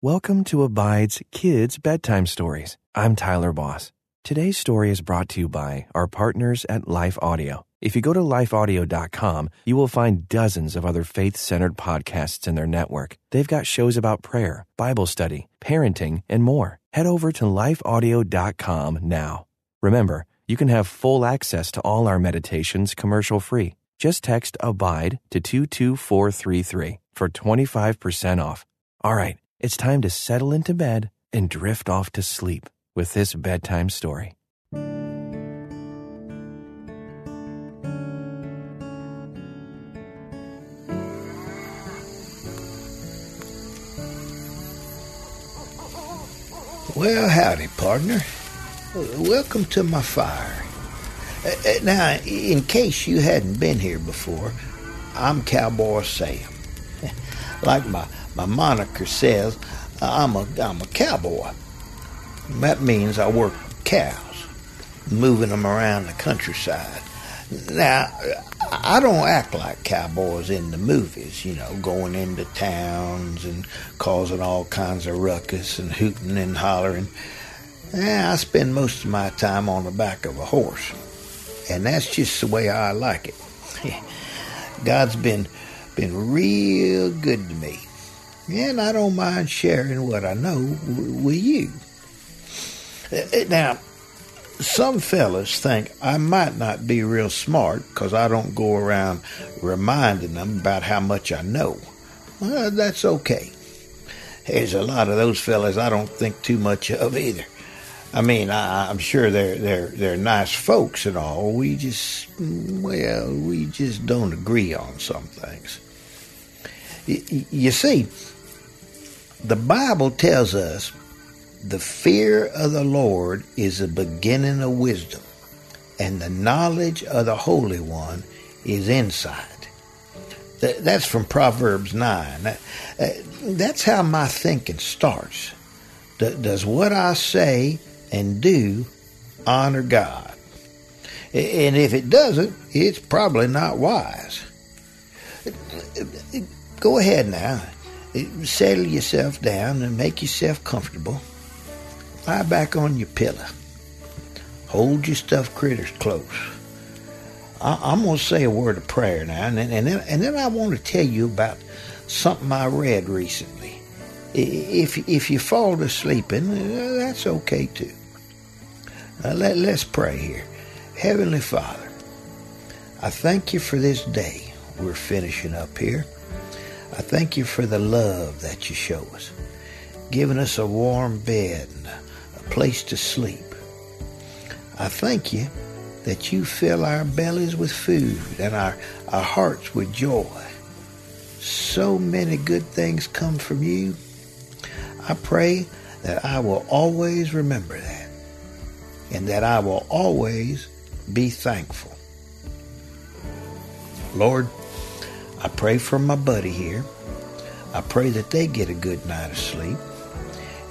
Welcome to Abide's Kids Bedtime Stories. I'm Tyler Boss. Today's story is brought to you by our partners at Life Audio. If you go to lifeaudio.com, you will find dozens of other faith centered podcasts in their network. They've got shows about prayer, Bible study, parenting, and more. Head over to lifeaudio.com now. Remember, you can have full access to all our meditations commercial free. Just text ABIDE to 22433 for 25% off. All right, it's time to settle into bed and drift off to sleep with this bedtime story. Well, howdy, partner. Welcome to my fire. Uh, uh, now, in case you hadn't been here before, I'm Cowboy Sam. like my, my moniker says, I'm a, I'm a cowboy. That means I work cows, moving them around the countryside. Now, I don't act like cowboys in the movies, you know, going into towns and causing all kinds of ruckus and hooting and hollering. I spend most of my time on the back of a horse, and that's just the way I like it. God's been been real good to me, and I don't mind sharing what I know with you. Eh, eh, now, some fellas think I might not be real smart because I don't go around reminding them about how much I know. Well, that's okay. There's a lot of those fellas I don't think too much of either. I mean, I, am sure they're they're they're nice folks and all. We just well, we just don't agree on some things. Y- you see, the Bible tells us the fear of the Lord is the beginning of wisdom, and the knowledge of the Holy One is insight. That's from Proverbs 9. Uh, that's how my thinking starts. Does what I say and do honor God? And if it doesn't, it's probably not wise. Go ahead now. Settle yourself down and make yourself comfortable. Lie back on your pillow. Hold your stuffed critters close. I, am going to say a word of prayer now, and then, and then, and then I want to tell you about something I read recently. If if you fall to sleeping, uh, that's okay too. Uh, let, let's pray here. Heavenly Father, I thank you for this day we're finishing up here. I thank you for the love that you show us, giving us a warm bed and a place to sleep. I thank you that you fill our bellies with food and our, our hearts with joy. So many good things come from you. I pray that I will always remember that and that I will always be thankful. Lord, I pray for my buddy here. I pray that they get a good night of sleep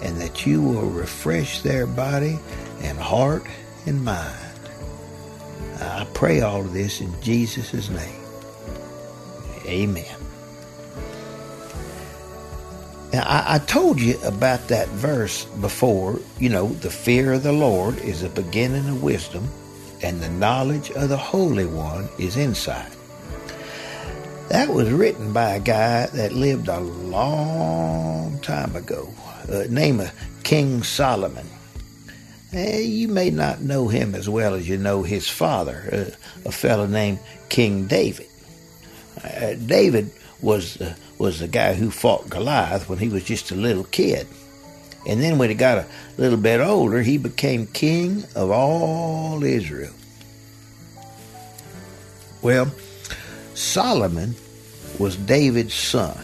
and that you will refresh their body and heart and mind. I pray all of this in Jesus' name. Amen. Now, I, I, told you about that verse before. You know, the fear of the Lord is the beginning of wisdom, and the knowledge of the Holy One is insight. That was written by a guy that lived a long time ago uh, name of King Solomon. Eh, you may not know him as well as you know his father, uh, a fellow named King David. Uh, David was uh, was the guy who fought Goliath when he was just a little kid, and then when he got a little bit older, he became king of all Israel. Well, Solomon was David's son.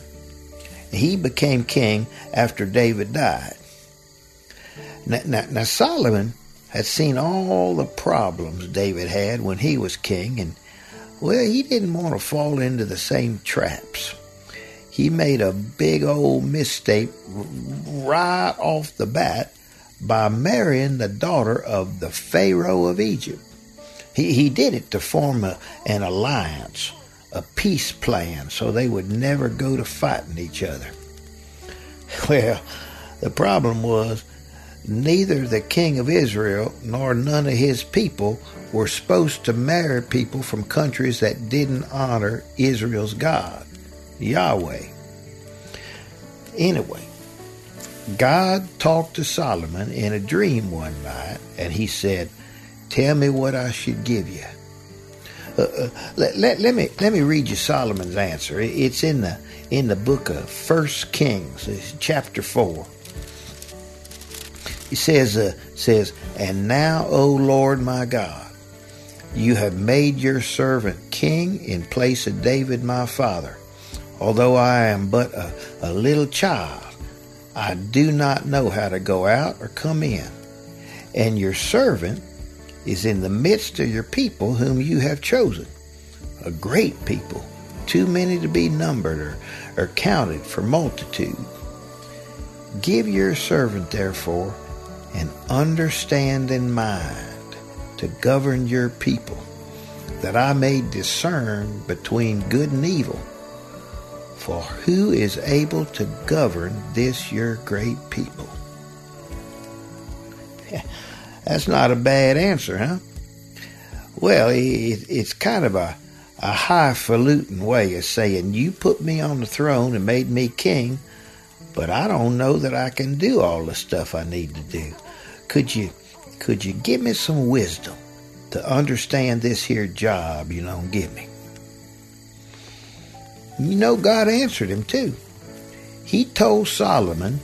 He became king after David died. Now, now, now, Solomon had seen all the problems David had when he was king, and well, he didn't want to fall into the same traps. He made a big old mistake right off the bat by marrying the daughter of the Pharaoh of Egypt. He, he did it to form a, an alliance a peace plan so they would never go to fighting each other. Well, The problem was neither the king of Israel nor none of his people were supposed to marry people from countries that didn't honor Israel's God, Yahweh. Anyway, God talked to Solomon in a dream one night, and he said, Tell me what I should give you. Uh, uh, let, let, let, me let me read you Solomon's answer. It's in the in the book of First Kings, chapter four. He says uh, says, and now, O Lord my God, you have made your servant king in place of David my father. Although I am but a, a little child, I do not know how to go out or come in. And your servant is in the midst of your people whom you have chosen, a great people, too many to be numbered or, or counted for multitude. Give your servant, therefore, an understanding mind to govern your people, that I may discern between good and evil. For who is able to govern this your great people? That's not a bad answer, huh? Well, it's kind of a, a highfalutin way of saying, You put me on the throne and made me king, but I don't know that I can do all the stuff I need to do. Could you could you give me some wisdom to understand this here job you don't give me? You know, God answered him too. He told Solomon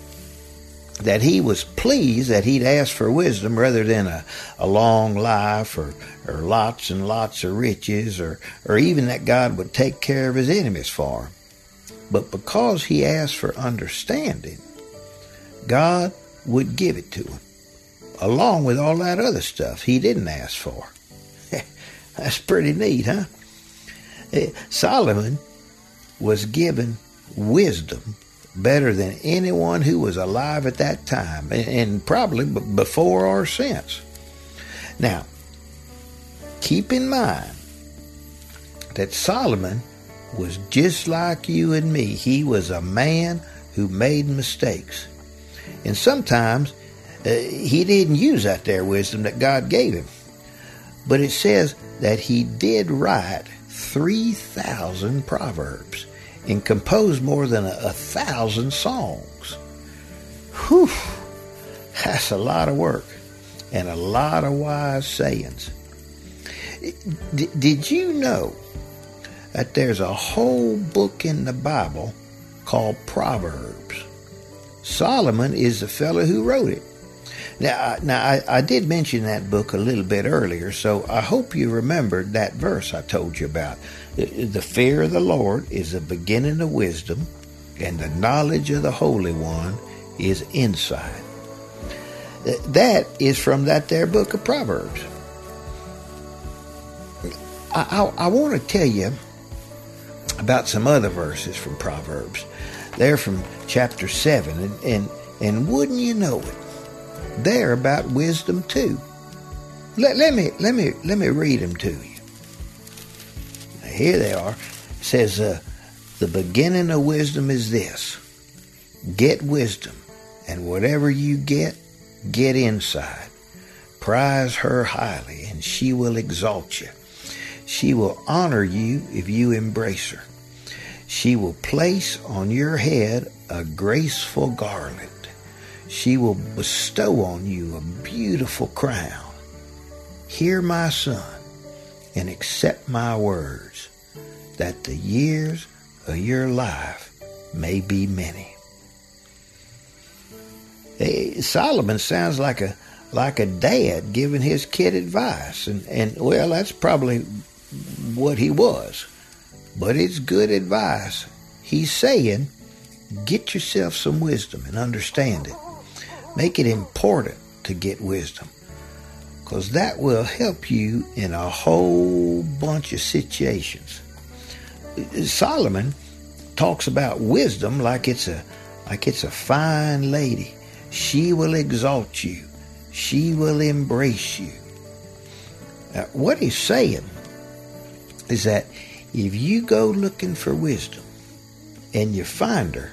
that he was pleased that he'd asked for wisdom rather than a, a long life or, or lots and lots of riches or, or even that God would take care of his enemies for him. But because he asked for understanding, God would give it to him, along with all that other stuff he didn't ask for. That's pretty neat, huh? Eh, Solomon was given wisdom better than anyone who was alive at that time, and probably before or since. Now, keep in mind that Solomon was just like you and me. He was a man who made mistakes. And sometimes uh, he didn't use that there wisdom that God gave him. But it says that he did write 3,000 proverbs and composed more than a, a thousand songs. Whew, that's a lot of work and a lot of wise sayings. D- did you know that there's a whole book in the Bible called Proverbs? Solomon is the fellow who wrote it. Now, now I, I, did mention that book a little bit earlier, so I hope you remembered that verse I told you about. The fear of the Lord is the beginning of wisdom, and the knowledge of the Holy One is insight. Uh, that is from that there book of Proverbs. I, I, I want to tell you about some other verses from Proverbs. They're from chapter 7, and, and, and wouldn't you know it? They're about wisdom too. Let, let me let me let me read them to you. Here they are. It says uh, the beginning of wisdom is this: get wisdom, and whatever you get, get inside. Prize her highly, and she will exalt you. She will honor you if you embrace her. She will place on your head a graceful garland she will bestow on you a beautiful crown. Hear my son and accept my words, that the years of your life may be many. Hey, Solomon sounds like a like a dad giving his kid advice, and and well, that's probably what he was, but it's good advice. He's saying, get yourself some wisdom and understand it. Make it important to get wisdom because that will help you in a whole bunch of situations. Solomon talks about wisdom like it's a like it's a fine lady. She will exalt you. She will embrace you. Now, what he's saying is that if you go looking for wisdom and you find her,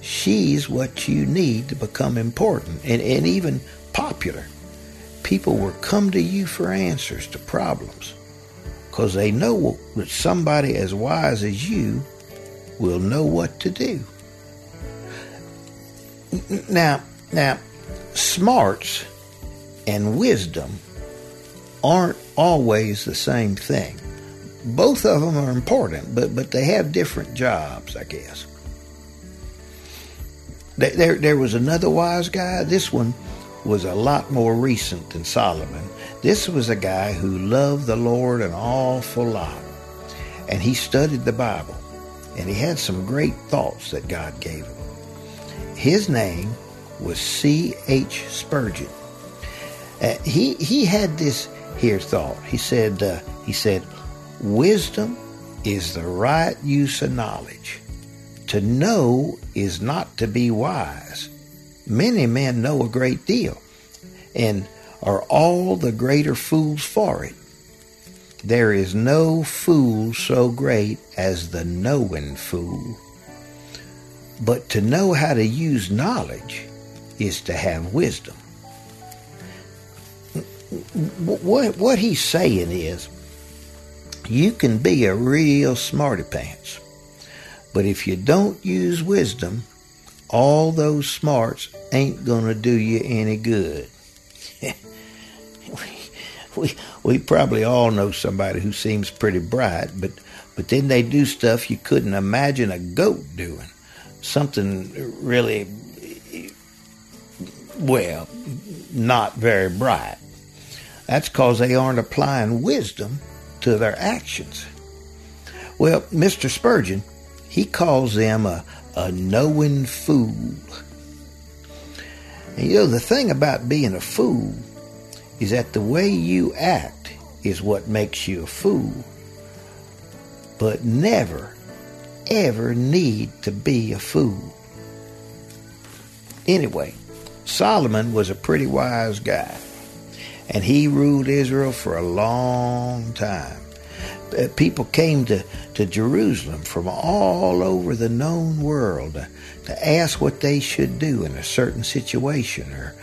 She's what you need to become important and, and even popular. People will come to you for answers to problems because they know that somebody as wise as you will know what to do. Now, now, smarts and wisdom aren't always the same thing. Both of them are important, but, but they have different jobs, I guess. There, there was another wise guy. This one was a lot more recent than Solomon. This was a guy who loved the Lord an awful lot. And he studied the Bible. And he had some great thoughts that God gave him. His name was C.H. Spurgeon. Uh, he, he had this here thought. He said, uh, he said, wisdom is the right use of knowledge. To know is not to be wise. Many men know a great deal and are all the greater fools for it. There is no fool so great as the knowing fool. But to know how to use knowledge is to have wisdom. What, what he's saying is, you can be a real smarty pants, but if you don't use wisdom, all those smarts ain't going to do you any good. we, we probably all know somebody who seems pretty bright, but, but then they do stuff you couldn't imagine a goat doing. Something really, well, not very bright. That's because they aren't applying wisdom to their actions. Well, Mr. Spurgeon, he calls them a, a knowing fool. And you know, the thing about being a fool is that the way you act is what makes you a fool. But never, ever need to be a fool. Anyway, Solomon was a pretty wise guy, and he ruled Israel for a long time. Uh, people came to, to Jerusalem from all over the known world to, ask what they should do in a certain situation or,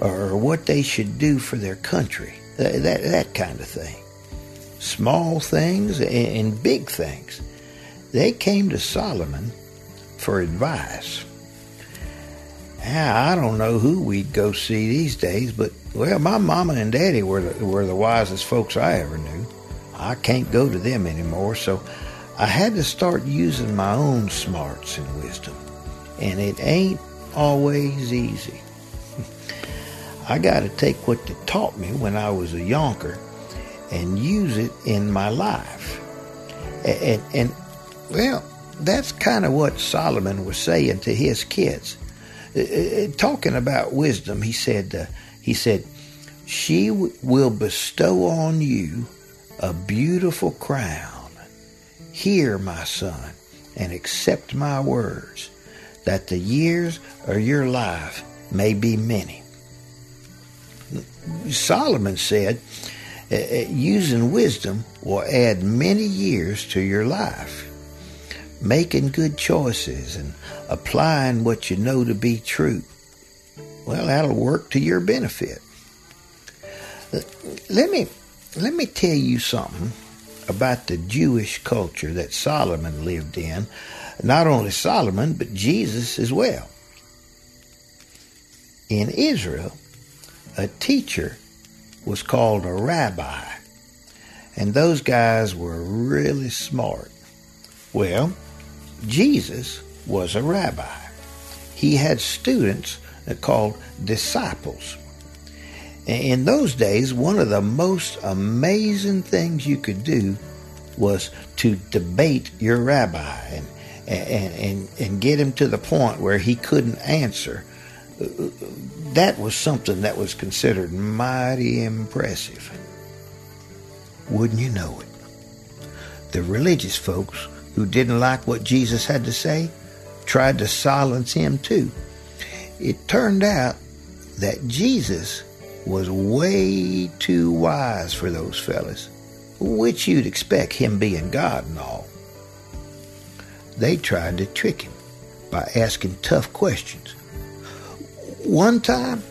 or what they should do for their country, that, that, that kind of thing. Small things and, and big things. They came to Solomon for advice. Now, I don't know who we'd go see these days, but well, my mama and daddy were the, were the wisest folks I ever knew. I can't go to them anymore, so I had to start using my own smarts and wisdom. And it ain't always easy. I got to take what they taught me when I was a yonker and use it in my life. And, and, and well, that's kind of what Solomon was saying to his kids. Uh, uh, talking about wisdom, he said, uh, he said, she w- will bestow on you a beautiful crown. Hear, my son, and accept my words, that the years of your life may be many. Solomon said, uh, uh, using wisdom will add many years to your life. Making good choices and applying what you know to be true. Well, that'll work to your benefit. Uh, let me let me tell you something about the Jewish culture that Solomon lived in. Not only Solomon, but Jesus as well. In Israel, a teacher was called a rabbi, and those guys were really smart. Well, Jesus was a rabbi. He had students called disciples. In those days, one of the most amazing things you could do was to debate your rabbi and, and, and, and get him to the point where he couldn't answer. That was something that was considered mighty impressive. Wouldn't you know it? The religious folks who didn't like what Jesus had to say tried to silence him too. It turned out that Jesus was way too wise for those fellas, which you'd expect him being God and all. They tried to trick him, by asking tough questions. One time,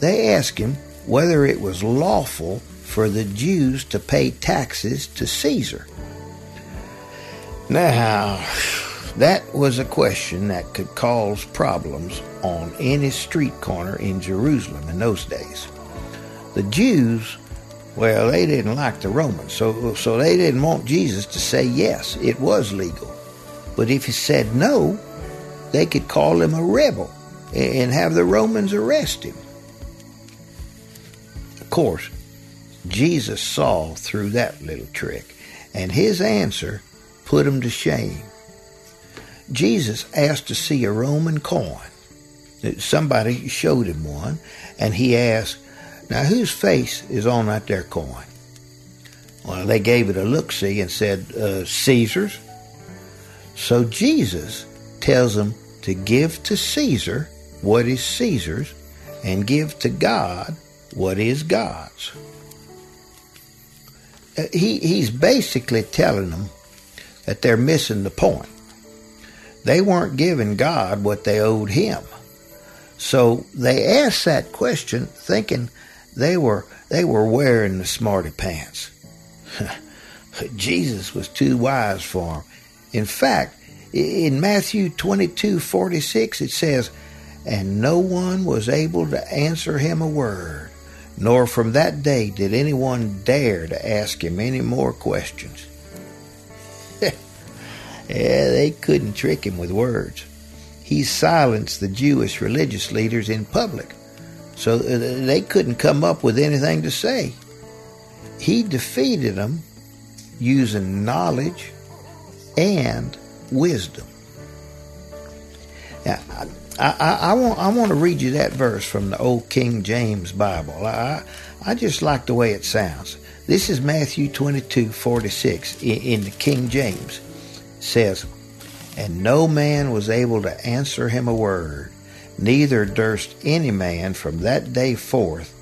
they asked him whether it was lawful for the Jews to pay taxes to Caesar. Now, that was a question that could cause problems on any street corner in Jerusalem in those days. The Jews, well, they didn't like the Romans, so, so they didn't want Jesus to say yes, it was legal. But if he said no, they could call him a rebel and have the Romans arrest him. Of course, Jesus saw through that little trick, and his answer put him to shame. Jesus asked to see a Roman coin. Somebody showed him one, and he asked, Now whose face is on that there coin? Well, they gave it a look see and said, uh, Caesar's. So Jesus tells them to give to Caesar what is Caesar's and give to God what is God's. Uh, he, he's basically telling them that they're missing the point. They weren't giving God what they owed him. So they asked that question thinking they were they were wearing the smarty pants. Jesus was too wise for them. In fact, in Matthew 22:46 it says, "And no one was able to answer him a word, nor from that day did anyone dare to ask him any more questions." yeah, they couldn't trick him with words. He silenced the Jewish religious leaders in public, so uh, they couldn't come up with anything to say. He defeated them using knowledge and wisdom. Now, I, I, I, want I want to read you that verse from the old King James Bible. I I just like the way it sounds. This is Matthew 22, 46 in, in the King James. It says, And no man was able to answer him a word, neither durst any man from that day forth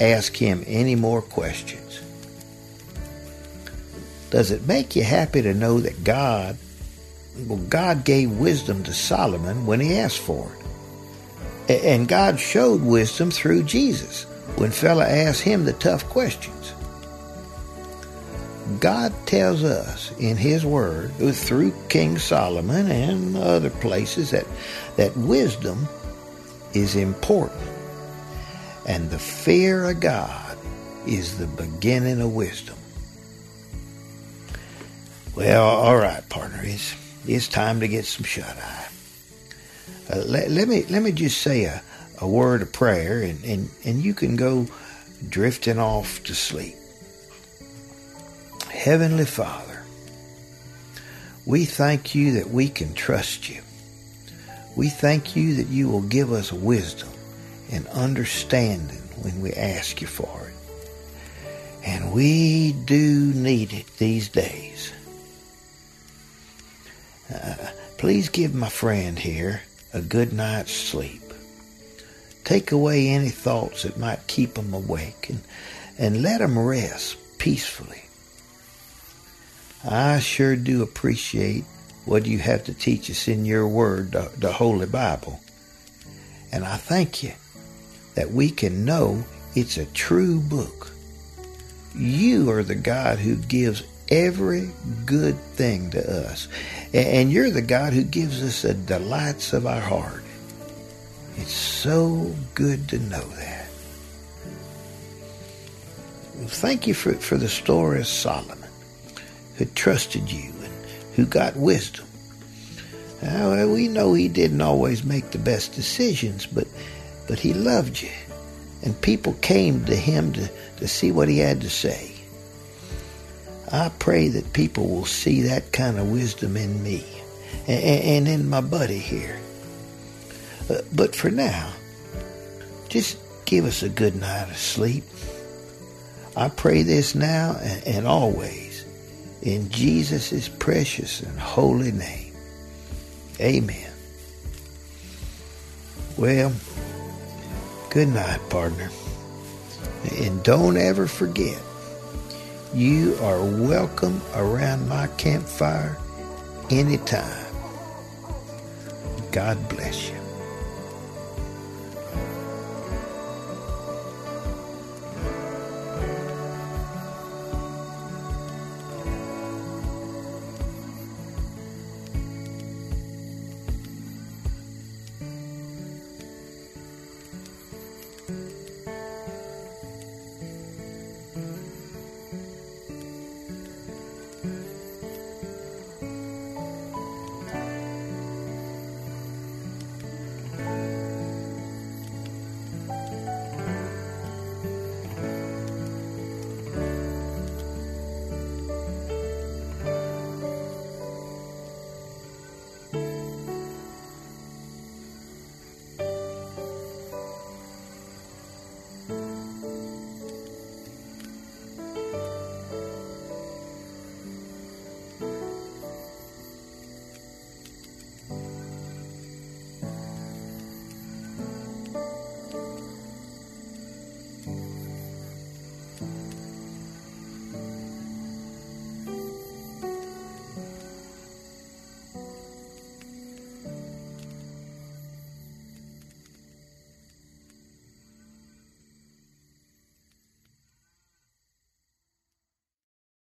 ask him any more questions. Does it make you happy to know that God well, God gave wisdom to Solomon when he asked for it. And God showed wisdom through Jesus when fella asked him the tough questions. God tells us in his word through King Solomon and other places that that wisdom is important. And the fear of God is the beginning of wisdom. Well, all right, partner. It's it's time to get some shut eye. Uh, let, let, me let me just say a, a word of prayer, and, and, and you can go drifting off to sleep. Heavenly Father, we thank you that we can trust you. We thank you that you will give us wisdom and understanding when we ask you for it. And we do need it these days. Uh, please give my friend here a good night's sleep. Take away any thoughts that might keep him awake and, and let him rest peacefully. I sure do appreciate what do you have to teach us in your word, the, the Holy Bible. And I thank you that we can know it's a true book. You are the God who gives every good thing to us. And you're the God who gives us the delights of our heart. It's so good to know that. Thank you for, for the story of Solomon, who trusted you who got wisdom. Uh, we know he didn't always make the best decisions, but but he loved you, and people came to him to, to see what he had to say. I pray that people will see that kind of wisdom in me and, and in my buddy here. Uh, but for now, just give us a good night of sleep. I pray this now and, and always in Jesus' precious and holy name. Amen. Well, good night, partner. And don't ever forget you are welcome around my campfire anytime. God bless you.